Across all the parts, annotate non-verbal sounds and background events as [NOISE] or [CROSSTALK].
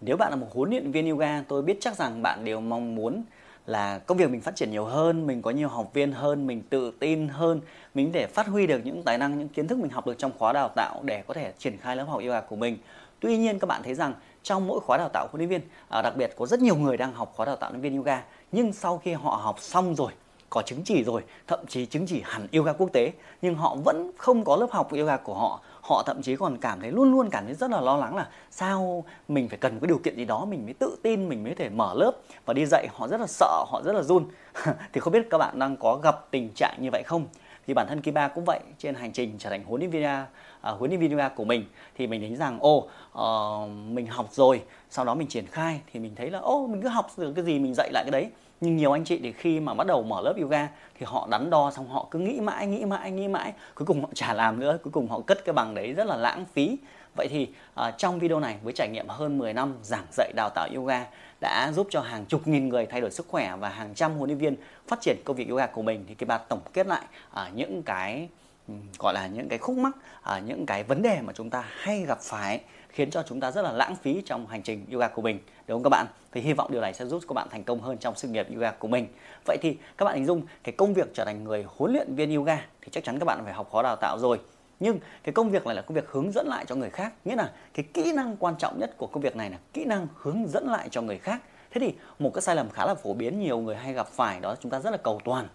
Nếu bạn là một huấn luyện viên yoga, tôi biết chắc rằng bạn đều mong muốn là công việc mình phát triển nhiều hơn, mình có nhiều học viên hơn, mình tự tin hơn, mình để phát huy được những tài năng, những kiến thức mình học được trong khóa đào tạo để có thể triển khai lớp học yoga của mình. Tuy nhiên các bạn thấy rằng trong mỗi khóa đào tạo huấn luyện viên, à, đặc biệt có rất nhiều người đang học khóa đào tạo huấn luyện viên yoga, nhưng sau khi họ học xong rồi có chứng chỉ rồi, thậm chí chứng chỉ hẳn yoga quốc tế nhưng họ vẫn không có lớp học yoga của họ. Họ thậm chí còn cảm thấy luôn luôn cảm thấy rất là lo lắng là sao mình phải cần cái điều kiện gì đó mình mới tự tin mình mới thể mở lớp và đi dạy. Họ rất là sợ họ rất là run. [LAUGHS] Thì không biết các bạn đang có gặp tình trạng như vậy không? Thì bản thân Kiba cũng vậy trên hành trình trở thành huấn luyện viên uh, huấn luyện viên yoga của mình thì mình thấy rằng ô uh, ờ, mình học rồi sau đó mình triển khai thì mình thấy là ô mình cứ học được cái gì mình dạy lại cái đấy. Nhưng nhiều anh chị thì khi mà bắt đầu mở lớp yoga thì họ đắn đo xong họ cứ nghĩ mãi nghĩ mãi nghĩ mãi cuối cùng họ chả làm nữa cuối cùng họ cất cái bằng đấy rất là lãng phí. Vậy thì uh, trong video này với trải nghiệm hơn 10 năm giảng dạy đào tạo yoga đã giúp cho hàng chục nghìn người thay đổi sức khỏe và hàng trăm huấn luyện viên phát triển công việc yoga của mình. Thì cái bà tổng kết lại uh, những cái ừ, gọi là những cái khúc mắc uh, những cái vấn đề mà chúng ta hay gặp phải khiến cho chúng ta rất là lãng phí trong hành trình yoga của mình. Đúng không các bạn? Thì hy vọng điều này sẽ giúp các bạn thành công hơn trong sự nghiệp yoga của mình. Vậy thì các bạn hình dung cái công việc trở thành người huấn luyện viên yoga thì chắc chắn các bạn phải học khóa đào tạo rồi nhưng cái công việc này là công việc hướng dẫn lại cho người khác. Nghĩa là cái kỹ năng quan trọng nhất của công việc này là kỹ năng hướng dẫn lại cho người khác. Thế thì một cái sai lầm khá là phổ biến, nhiều người hay gặp phải, đó chúng ta rất là cầu toàn.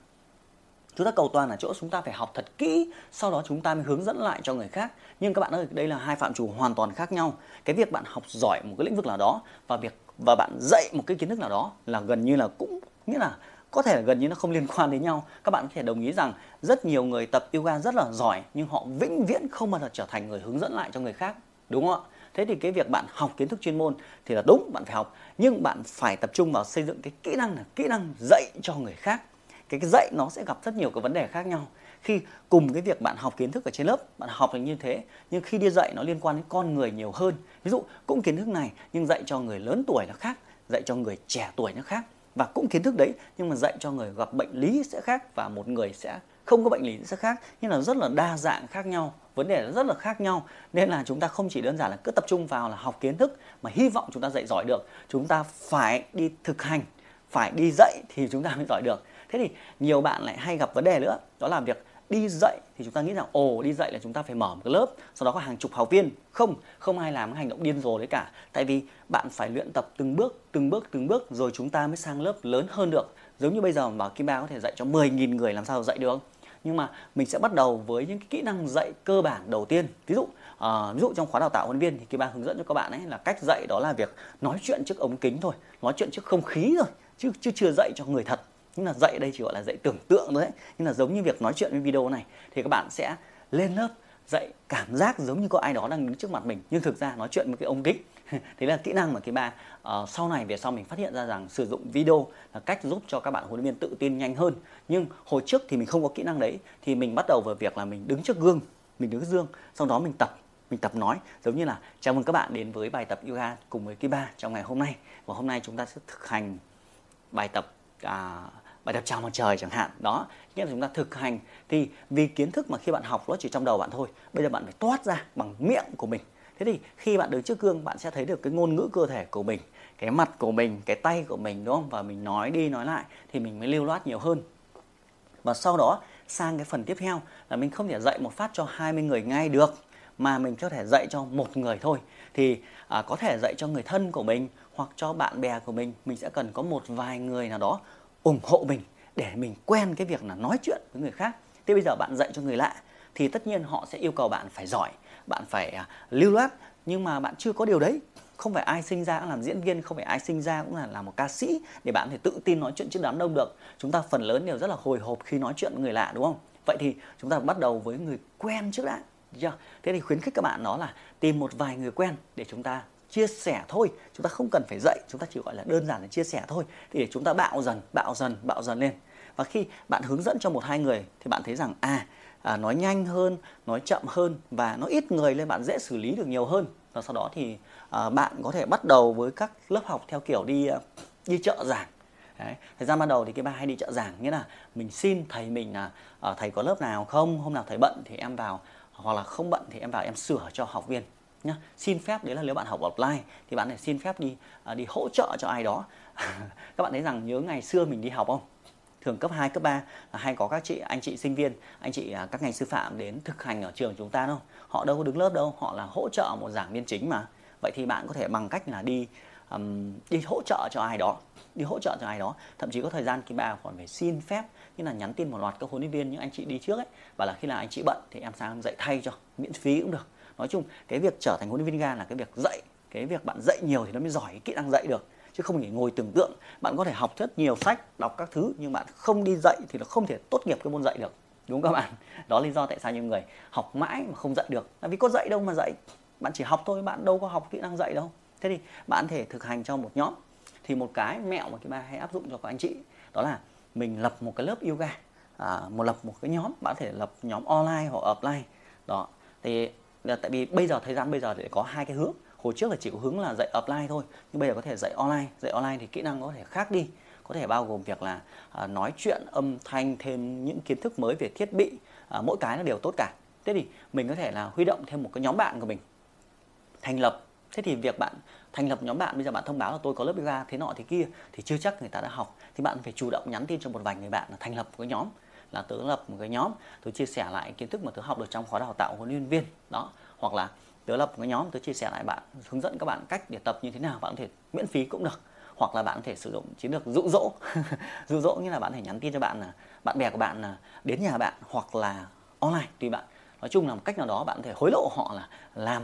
Chúng ta cầu toàn là chỗ chúng ta phải học thật kỹ, sau đó chúng ta mới hướng dẫn lại cho người khác. Nhưng các bạn ơi, đây là hai phạm trù hoàn toàn khác nhau. Cái việc bạn học giỏi một cái lĩnh vực nào đó và việc, và bạn dạy một cái kiến thức nào đó là gần như là cũng, nghĩa là có thể là gần như nó không liên quan đến nhau. Các bạn có thể đồng ý rằng rất nhiều người tập yoga rất là giỏi nhưng họ vĩnh viễn không bao giờ trở thành người hướng dẫn lại cho người khác đúng không ạ? Thế thì cái việc bạn học kiến thức chuyên môn thì là đúng bạn phải học nhưng bạn phải tập trung vào xây dựng cái kỹ năng là kỹ năng dạy cho người khác. Cái, cái dạy nó sẽ gặp rất nhiều cái vấn đề khác nhau. Khi cùng cái việc bạn học kiến thức ở trên lớp bạn học được như thế nhưng khi đi dạy nó liên quan đến con người nhiều hơn. Ví dụ cũng kiến thức này nhưng dạy cho người lớn tuổi nó khác dạy cho người trẻ tuổi nó khác và cũng kiến thức đấy, nhưng mà dạy cho người gặp bệnh lý sẽ khác và một người sẽ, không có bệnh lý sẽ khác. Nhưng là rất là đa dạng khác nhau, vấn đề rất là khác nhau. Nên là chúng ta không chỉ đơn giản là cứ tập trung vào là học kiến thức mà hy vọng chúng ta dạy giỏi được. Chúng ta phải đi thực hành, phải đi dạy thì chúng ta mới giỏi được. Thế thì nhiều bạn lại hay gặp vấn đề nữa, đó là việc đi dạy thì chúng ta nghĩ rằng ồ đi dạy là chúng ta phải mở một cái lớp sau đó có hàng chục học viên. Không không ai làm cái hành động điên rồ đấy cả. Tại vì bạn phải luyện tập từng bước từng bước từng bước rồi chúng ta mới sang lớp lớn hơn được. Giống như bây giờ mà Kim Ba có thể dạy cho 10.000 người làm sao dạy được? Nhưng mà mình sẽ bắt đầu với những cái kỹ năng dạy cơ bản đầu tiên. Ví dụ uh, ví dụ trong khóa đào tạo huấn viên thì Kim Ba hướng dẫn cho các bạn ấy là cách dạy đó là việc nói chuyện trước ống kính thôi nói chuyện trước không khí rồi chứ chứ chưa dạy cho người thật nhưng là dạy đây chỉ gọi là dạy tưởng tượng thôi đấy nhưng là giống như việc nói chuyện với video này thì các bạn sẽ lên lớp dạy cảm giác giống như có ai đó đang đứng trước mặt mình. Nhưng thực ra nói chuyện với cái ông kính thế [LAUGHS] là kỹ năng mà cái ba uh, sau này về sau mình phát hiện ra rằng sử dụng video là cách giúp cho các bạn huấn luyện viên tự tin nhanh hơn. Nhưng hồi trước thì mình không có kỹ năng đấy thì mình bắt đầu vào việc là mình đứng trước gương mình đứng gương sau đó mình tập mình tập nói. Giống như là chào mừng các bạn đến với bài tập yoga cùng với Kiba trong ngày hôm nay. Và hôm nay chúng ta sẽ thực hành bài tập à, bài tập chào mặt trời chẳng hạn. Đó nghĩa là chúng ta thực hành thì vì kiến thức mà khi bạn học nó chỉ trong đầu bạn thôi. Bây giờ bạn phải toát ra bằng miệng của mình. Thế thì khi bạn đứng trước gương bạn sẽ thấy được cái ngôn ngữ cơ thể của mình cái mặt của mình cái tay của mình đúng không? Và mình nói đi nói lại thì mình mới lưu loát nhiều hơn. Và sau đó sang cái phần tiếp theo là mình không thể dạy một phát cho 20 người ngay được mà mình có thể dạy cho một người thôi. Thì à, có thể dạy cho người thân của mình hoặc cho bạn bè của mình mình sẽ cần có một vài người nào đó ủng hộ mình, để mình quen cái việc là nói chuyện với người khác. Thế bây giờ bạn dạy cho người lạ, thì tất nhiên họ sẽ yêu cầu bạn phải giỏi, bạn phải à, lưu loát. Nhưng mà bạn chưa có điều đấy. Không phải ai sinh ra cũng làm diễn viên, không phải ai sinh ra cũng là làm một ca sĩ để bạn thể tự tin nói chuyện trước đám đông được. Chúng ta phần lớn đều rất là hồi hộp khi nói chuyện với người lạ, đúng không? Vậy thì chúng ta bắt đầu với người quen trước đã chưa? thế thì khuyến khích các bạn đó là tìm một vài người quen để chúng ta chia sẻ thôi. Chúng ta không cần phải dạy chúng ta chỉ gọi là đơn giản là chia sẻ thôi. Thì để chúng ta bạo dần bạo dần bạo dần lên. Và khi bạn hướng dẫn cho một hai người thì bạn thấy rằng à, à nói nhanh hơn nói chậm hơn và nó ít người lên bạn dễ xử lý được nhiều hơn. Và sau đó thì à, bạn có thể bắt đầu với các lớp học theo kiểu đi à, đi chợ giảng. Đấy. thời gian ban đầu thì cái ba hay đi chợ giảng nghĩa là mình xin thầy mình là à, thầy có lớp nào không? Hôm nào thầy bận thì em vào hoặc là không bận thì em vào em sửa cho học viên nhá. Xin phép đấy là nếu bạn học offline thì bạn phải xin phép đi à, đi hỗ trợ cho ai đó. [LAUGHS] Các bạn thấy rằng nhớ ngày xưa mình đi học không? Thường cấp 2, cấp 3 là hay có các chị anh chị sinh viên anh chị à, các ngành sư phạm đến thực hành ở trường chúng ta đâu. Họ đâu có đứng lớp đâu họ là hỗ trợ một giảng viên chính mà. Vậy thì bạn có thể bằng cách là đi um, đi hỗ trợ cho ai đó đi hỗ trợ cho ai đó. Thậm chí có thời gian khi bà còn phải xin phép như là nhắn tin một loạt các huấn luyện viên những anh chị đi trước ấy. Và là khi là anh chị bận thì em sang dạy thay cho miễn phí cũng được nói chung cái việc trở thành huấn luyện viên ga là cái việc dạy. Cái việc bạn dạy nhiều thì nó mới giỏi cái kỹ năng dạy được chứ không chỉ ngồi tưởng tượng. Bạn có thể học rất nhiều sách đọc các thứ nhưng bạn không đi dạy thì nó không thể tốt nghiệp cái môn dạy được. Đúng không các bạn? Đó là lý do tại sao nhiều người học mãi mà không dạy được. Là vì có dạy đâu mà dạy. Bạn chỉ học thôi bạn đâu có học kỹ năng dạy đâu. Thế thì bạn thể thực hành cho một nhóm. Thì một cái mẹo mà chúng ta hay áp dụng cho các anh chị đó là mình lập một cái lớp yoga. À, một lập một cái nhóm. Bạn có thể lập nhóm online hoặc offline. Đó. Thì là tại vì bây giờ thời gian bây giờ thì có hai cái hướng. Hồi trước là chỉ có hướng là dạy offline thôi nhưng bây giờ có thể dạy online. Dạy online thì kỹ năng có thể khác đi. Có thể bao gồm việc là à, nói chuyện âm thanh thêm những kiến thức mới về thiết bị à, mỗi cái là đều tốt cả. Thế thì mình có thể là huy động thêm một cái nhóm bạn của mình thành lập. Thế thì việc bạn thành lập nhóm bạn bây giờ bạn thông báo là tôi có lớp yoga thế nọ thế kia thì chưa chắc người ta đã học. Thì bạn phải chủ động nhắn tin cho một vài người bạn là thành lập một cái nhóm là tớ lập một cái nhóm. Tôi chia sẻ lại kiến thức mà tớ học được trong khóa đào tạo huấn luyện viên đó. Hoặc là tớ lập một cái nhóm tớ chia sẻ lại bạn hướng dẫn các bạn cách để tập như thế nào bạn có thể miễn phí cũng được. Hoặc là bạn có thể sử dụng chiến lược dụ dỗ. [LAUGHS] Dụ dỗ như là bạn có thể nhắn tin cho bạn là bạn bè của bạn là đến nhà bạn hoặc là online tùy bạn. Nói chung là một cách nào đó bạn có thể hối lộ họ là làm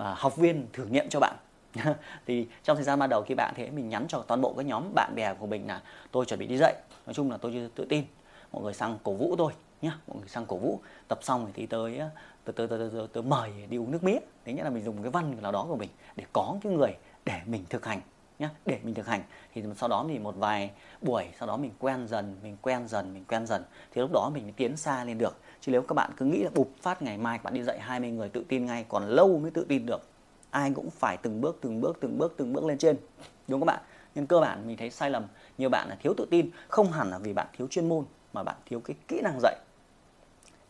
uh, học viên thử nghiệm cho bạn. [LAUGHS] Thì trong thời gian ban đầu khi bạn thế mình nhắn cho toàn bộ các nhóm bạn bè của mình là tôi chuẩn bị đi dạy. Nói chung là tôi tự tin mọi người sang cổ vũ tôi nhá. Mọi người sang cổ vũ. Tập xong thì tới tôi tôi tôi tôi, tôi mời đi uống nước mía đấy nghĩa là mình dùng cái văn nào đó của mình để có cái người để mình thực hành nhá để mình thực hành. Thì sau đó thì một vài buổi sau đó mình quen dần mình quen dần mình quen dần. Thì lúc đó mình mới tiến xa lên được. Chứ nếu các bạn cứ nghĩ là bụp phát ngày mai bạn đi dạy 20 người tự tin ngay còn lâu mới tự tin được. Ai cũng phải từng bước từng bước từng bước từng bước lên trên. Đúng không các bạn? Nhưng cơ bản mình thấy sai lầm. Nhiều bạn là thiếu tự tin không hẳn là vì bạn thiếu chuyên môn mà bạn thiếu cái kỹ năng dạy.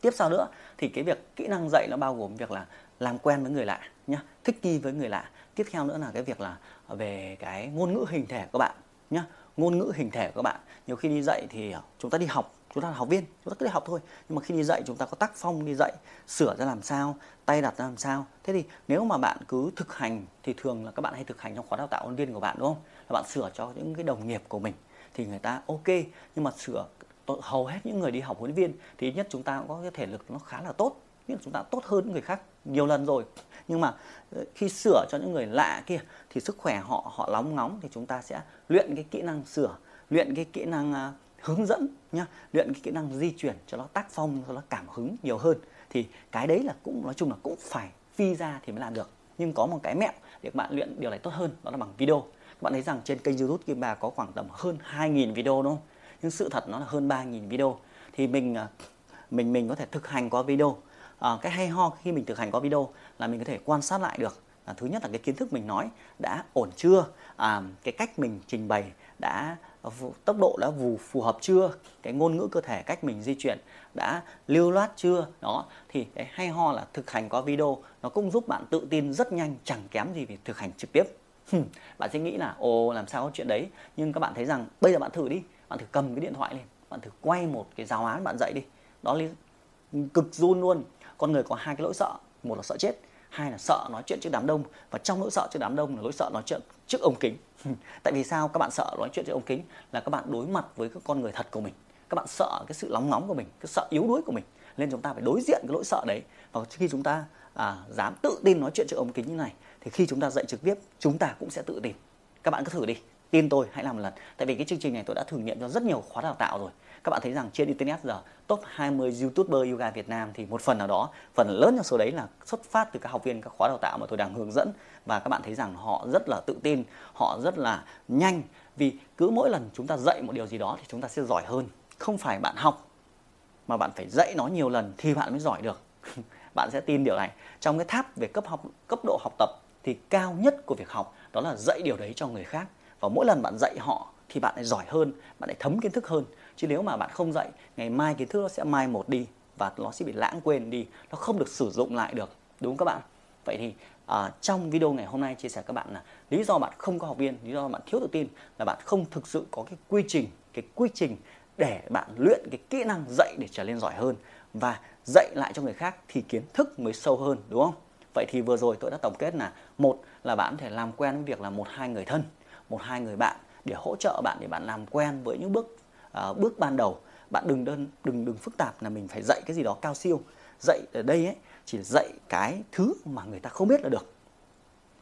Tiếp sau nữa, thì cái việc kỹ năng dạy nó bao gồm việc là làm quen với người lạ nhá, thích nghi với người lạ. Tiếp theo nữa là cái việc là về cái ngôn ngữ hình thể của bạn nhá. Ngôn ngữ hình thể của các bạn, nhiều khi đi dạy thì ờ, chúng ta đi học, chúng ta là học viên, chúng ta cứ đi học thôi. Nhưng mà khi đi dạy, chúng ta có tác phong đi dạy, sửa ra làm sao, tay đặt ra làm sao. Thế thì nếu mà bạn cứ thực hành thì thường là các bạn hay thực hành trong khóa đào tạo huấn viên của bạn, đúng không? Là bạn sửa cho những cái đồng nghiệp của mình thì người ta ok, nhưng mà sửa hầu hết những người đi học huấn luyện viên thì nhất chúng ta cũng có cái thể lực nó khá là tốt. Nhưng chúng ta tốt hơn những người khác nhiều lần rồi. Nhưng mà ờ, khi sửa cho những người lạ kia thì sức khỏe họ họ lóng ngóng thì chúng ta sẽ luyện cái kỹ năng sửa luyện cái kỹ năng uh, hướng dẫn nhá luyện cái kỹ năng di chuyển cho nó tác phong cho nó cảm hứng nhiều hơn. Thì cái đấy là cũng nói chung là cũng phải phi ra thì mới làm được. Nhưng có một cái mẹo để các bạn luyện điều này tốt hơn đó là bằng video. Các bạn thấy rằng trên kênh youtube Kim Bà có khoảng tầm hơn 2.000 video đúng không? Nhưng sự thật nó là hơn 3.000 video. Thì mình à, mình mình có thể thực hành qua video. À, cái hay ho khi mình thực hành qua video là mình có thể quan sát lại được là thứ nhất là cái kiến thức mình nói đã ổn chưa? À, cái cách mình trình bày đã tốc độ đã phù, phù hợp chưa? Cái ngôn ngữ cơ thể cách mình di chuyển đã lưu loát chưa? Đó thì cái hay ho là thực hành qua video nó cũng giúp bạn tự tin rất nhanh chẳng kém gì về thực hành trực tiếp. Bạn sẽ nghĩ là ồ làm sao có chuyện đấy? Nhưng các bạn thấy rằng bây giờ bạn thử đi bạn thử cầm cái điện thoại lên bạn thử quay một cái giáo án bạn dạy đi. Đó là cực run luôn. Con người có hai cái lỗi sợ một là sợ chết hai là sợ nói chuyện trước đám đông. Và trong nỗi sợ trước đám đông là nỗi sợ nói chuyện trước ống kính. [LAUGHS] Tại vì sao các bạn sợ nói chuyện trước ống kính? Là các bạn đối mặt với các con người thật của mình. Các bạn sợ cái sự nóng nóng của mình cái sợ yếu đuối của mình. Nên chúng ta phải đối diện cái nỗi sợ đấy. Và khi chúng ta à, dám tự tin nói chuyện trước ống kính như này thì khi chúng ta dạy trực tiếp chúng ta cũng sẽ tự tin. Các bạn cứ thử đi tin tôi, hãy làm một lần. Tại vì cái chương trình này tôi đã thử nghiệm cho rất nhiều khóa đào tạo rồi. Các bạn thấy rằng trên internet giờ, top 20 youtuber yoga Việt Nam thì một phần nào đó, phần lớn trong số đấy là xuất phát từ các học viên các khóa đào tạo mà tôi đang hướng dẫn. Và các bạn thấy rằng họ rất là tự tin, họ rất là nhanh. Vì cứ mỗi lần chúng ta dạy một điều gì đó thì chúng ta sẽ giỏi hơn. Không phải bạn học, mà bạn phải dạy nó nhiều lần thì bạn mới giỏi được. [LAUGHS] Bạn sẽ tin điều này. Trong cái tháp về cấp học, cấp độ học tập thì cao nhất của việc học đó là dạy điều đấy cho người khác và mỗi lần bạn dạy họ thì bạn lại giỏi hơn bạn lại thấm kiến thức hơn. Chứ nếu mà bạn không dạy ngày mai kiến thức nó sẽ mai một đi và nó sẽ bị lãng quên đi nó không được sử dụng lại được. Đúng không các bạn? Vậy thì à, trong video ngày hôm nay chia sẻ các bạn là lý do bạn không có học viên lý do bạn thiếu tự tin là bạn không thực sự có cái quy trình cái quy trình để bạn luyện cái kỹ năng dạy để trở nên giỏi hơn. Và dạy lại cho người khác thì kiến thức mới sâu hơn đúng không? Vậy thì vừa rồi tôi đã tổng kết là một là bạn có thể làm quen với việc là một hai người thân một hai người bạn để hỗ trợ bạn để bạn làm quen với những bước uh, bước ban đầu. Bạn đừng đơn đừng đừng phức tạp là mình phải dạy cái gì đó cao siêu. Dạy ở đây ấy chỉ dạy cái thứ mà người ta không biết là được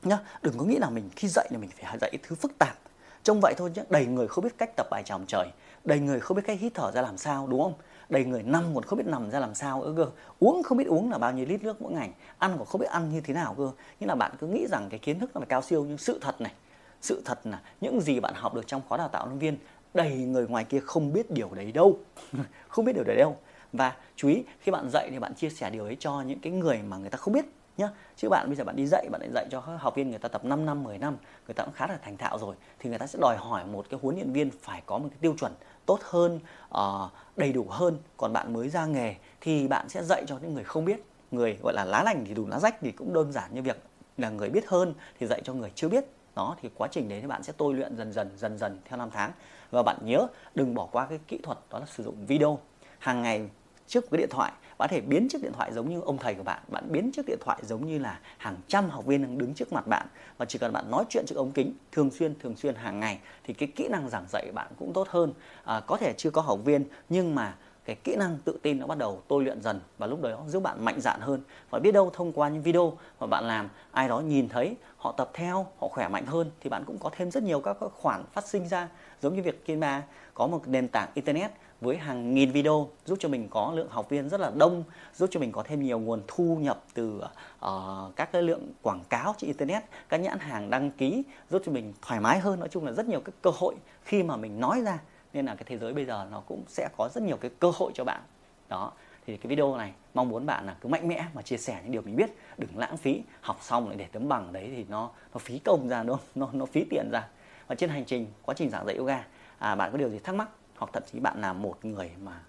nhá. Đừng có nghĩ là mình khi dạy là mình phải dạy thứ phức tạp. Trông vậy thôi nhé đầy người không biết cách tập bài chào trời. Đầy người không biết cách hít thở ra làm sao đúng không? Đầy người nằm còn không biết nằm ra làm sao nữa cơ. Uống không biết uống là bao nhiêu lít nước mỗi ngày. Ăn còn không biết ăn như thế nào cơ. Nhưng là bạn cứ nghĩ rằng cái kiến thức là cao siêu nhưng sự thật này sự thật là những gì bạn học được trong khóa đào tạo nhân viên đầy người ngoài kia không biết điều đấy đâu. [LAUGHS] Không biết điều đấy đâu. Và chú ý khi bạn dạy thì bạn chia sẻ điều ấy cho những cái người mà người ta không biết nhá. Chứ bạn bây giờ bạn đi dạy bạn lại dạy cho học viên người ta tập 5 năm 10 năm người ta cũng khá là thành thạo rồi thì người ta sẽ đòi hỏi một cái huấn luyện viên phải có một cái tiêu chuẩn tốt hơn uh, đầy đủ hơn. Còn bạn mới ra nghề thì bạn sẽ dạy cho những người không biết. Người gọi là lá lành thì đủ lá rách thì cũng đơn giản như việc là người biết hơn thì dạy cho người chưa biết đó thì quá trình đấy thì bạn sẽ tôi luyện dần dần dần dần theo năm tháng. Và bạn nhớ đừng bỏ qua cái kỹ thuật đó là sử dụng video. Hàng ngày trước cái điện thoại bạn có thể biến chiếc điện thoại giống như ông thầy của bạn. Bạn biến chiếc điện thoại giống như là hàng trăm học viên đang đứng trước mặt bạn. Và chỉ cần bạn nói chuyện trước ống kính thường xuyên thường xuyên hàng ngày thì cái kỹ năng giảng dạy bạn cũng tốt hơn. À, có thể chưa có học viên nhưng mà cái kỹ năng tự tin nó bắt đầu tôi luyện dần và lúc đó giúp bạn mạnh dạn hơn. Và biết đâu thông qua những video mà bạn làm ai đó nhìn thấy họ tập theo họ khỏe mạnh hơn thì bạn cũng có thêm rất nhiều các khoản phát sinh ra. Giống như việc Kinma có một nền tảng internet với hàng nghìn video giúp cho mình có lượng học viên rất là đông giúp cho mình có thêm nhiều nguồn thu nhập từ uh, các cái lượng quảng cáo trên internet các nhãn hàng đăng ký giúp cho mình thoải mái hơn. Nói chung là rất nhiều các cơ hội khi mà mình nói ra nên là cái thế giới bây giờ nó cũng sẽ có rất nhiều cái cơ hội cho bạn. Đó thì cái video này mong muốn bạn là cứ mạnh mẽ mà chia sẻ những điều mình biết đừng lãng phí học xong lại để tấm bằng đấy thì nó nó phí công ra đúng không? [LAUGHS] Nó nó phí tiền ra. Và trên hành trình quá trình giảng dạy yoga à, bạn có điều gì thắc mắc hoặc thậm chí bạn là một người mà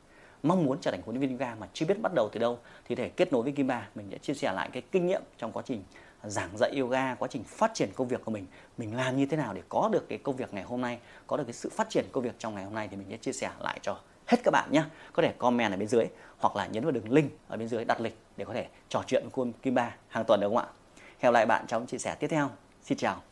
mong muốn trở thành huấn luyện viên yoga mà chưa biết bắt đầu từ đâu thì để kết nối với Kim Ba mình sẽ chia sẻ lại cái kinh nghiệm trong quá trình giảng dạy yoga, quá trình phát triển công việc của mình mình làm như thế nào để có được cái công việc ngày hôm nay, có được cái sự phát triển công việc trong ngày hôm nay thì mình sẽ chia sẻ lại cho hết các bạn nhé có thể comment ở bên dưới hoặc là nhấn vào đường link ở bên dưới đặt lịch để có thể trò chuyện với cô Kim Ba hàng tuần được không ạ? Hẹn lại bạn trong chia sẻ tiếp theo. Xin chào.